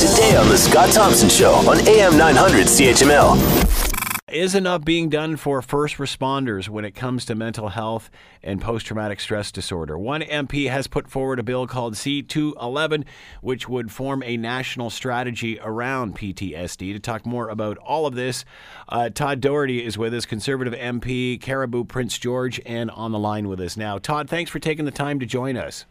Today on The Scott Thompson Show on AM 900 CHML. Is enough being done for first responders when it comes to mental health and post traumatic stress disorder? One MP has put forward a bill called C211, which would form a national strategy around PTSD. To talk more about all of this, uh, Todd Doherty is with us, Conservative MP, Cariboo Prince George, and on the line with us now. Todd, thanks for taking the time to join us.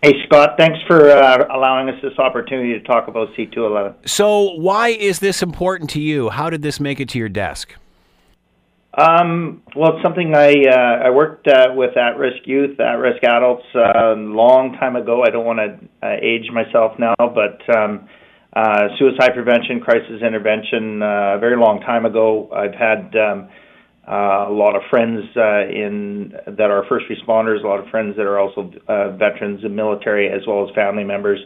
Hey, Scott, thanks for uh, allowing us this opportunity to talk about C211. So, why is this important to you? How did this make it to your desk? Um, well, it's something I uh, I worked uh, with at-risk youth, at-risk adults a uh, long time ago. I don't want to uh, age myself now, but um, uh, suicide prevention, crisis intervention, a very long time ago. I've had um, a lot of friends uh, in that are first responders, a lot of friends that are also uh, veterans and military, as well as family members.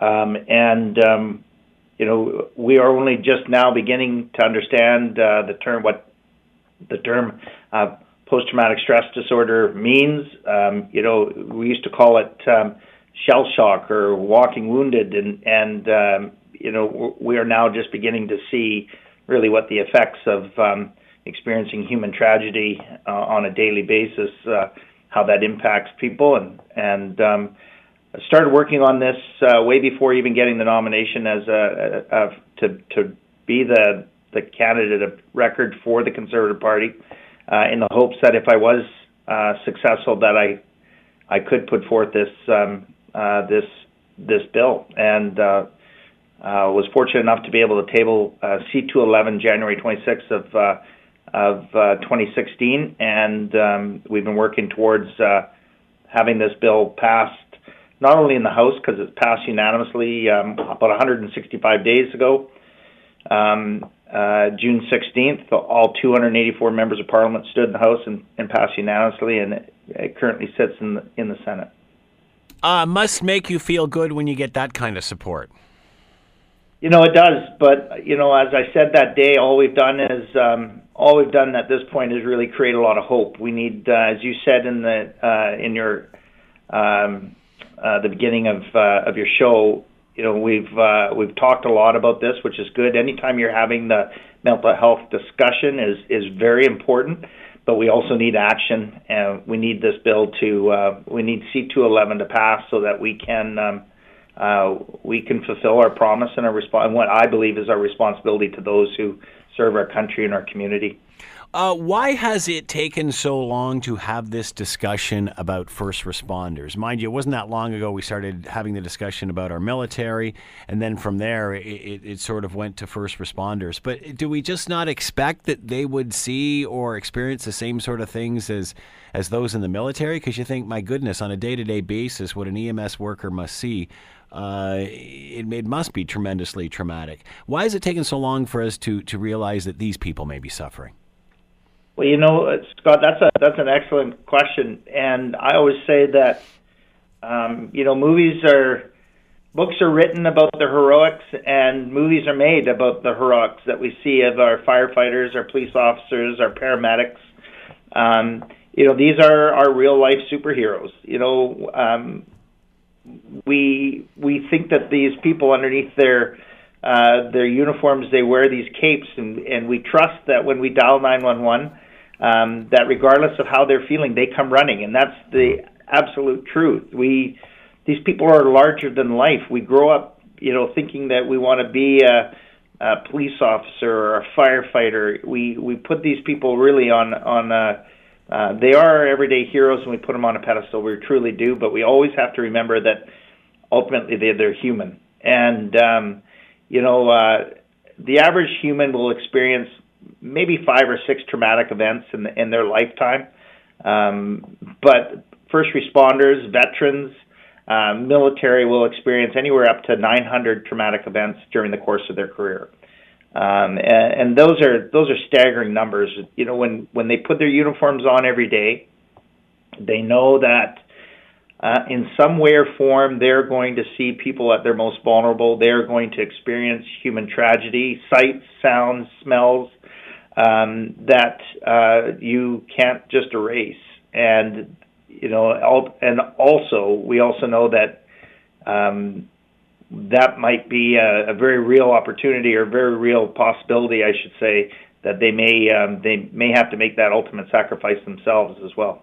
Um, and um, you know, we are only just now beginning to understand uh, the term what the term uh, post-traumatic stress disorder means. Um, you know, we used to call it um, shell shock or walking wounded, and and um, you know, we are now just beginning to see really what the effects of um, experiencing human tragedy uh, on a daily basis, uh, how that impacts people, and and um, I started working on this uh, way before even getting the nomination as a, a, a to to be the the candidate of record for the Conservative Party, uh, in the hopes that if I was uh, successful, that I I could put forth this um, uh, this this bill and. Uh, uh, was fortunate enough to be able to table uh, C211 January 26th of uh, of uh, 2016, and um, we've been working towards uh, having this bill passed not only in the House because it's passed unanimously um, about 165 days ago, um, uh, June 16th. All 284 members of Parliament stood in the House and, and passed unanimously, and it, it, currently sits in the in the Senate. Uh, must make you feel good when you get that kind of support. You know, it does. But, you know, as I said that day, all we've done is, um, all we've done at this point is really create a lot of hope. We need, uh, as you said in the, uh, in your, um, uh, the beginning of, uh, of your show, you know, we've, uh, we've talked a lot about this, which is good. Anytime you're having the mental health discussion is, is very important but we also need action, and we need this bill to uh, we need C211 to pass so that we can um, uh, we can fulfill our promise and our resp- and what I believe is our responsibility to those who serve our country and our community. Uh, why has it taken so long to have this discussion about first responders? Mind you, it wasn't that long ago we started having the discussion about our military, and then from there it, it, it, sort of went to first responders. But do we just not expect that they would see or experience the same sort of things as as those in the military? Because you think, my goodness, on a day to day basis, what an EMS worker must see uh, it, it must be tremendously traumatic. Why has it taken so long for us to, to realize that these people may be suffering? Well, you know, Scott, that's a that's an excellent question, and I always say that um, you know movies are books are written about the heroics, and movies are made about the heroics that we see of our firefighters, our police officers, our paramedics. Um, you know, these are our real life superheroes. You know, um, we we think that these people underneath their uh, their uniforms they wear these capes and and we trust that when we dial 911 um, that regardless of how they're feeling they come running and that's the absolute truth we these people are larger than life we grow up you know thinking that we want to be a, a police officer or a firefighter we we put these people really on on a uh, they are our everyday heroes, and we put them on a pedestal. We truly do, but we always have to remember that ultimately they're, they're human. And um, you know, uh, the average human will experience maybe five or six traumatic events in, the, in their lifetime. Um, but first responders, veterans, uh, military will experience anywhere up to 900 traumatic events during the course of their career. Um, and, and those are those are staggering numbers. You know, when when they put their uniforms on every day, they know that uh, in some way or form they're going to see people at their most vulnerable. They're going to experience human tragedy, sights, sounds, smells um, that uh, you can't just erase. And you know, and also we also know that um, that might be a, a very real opportunity or very real possibility, I should say, that they may um, they may have to make that ultimate sacrifice themselves as well.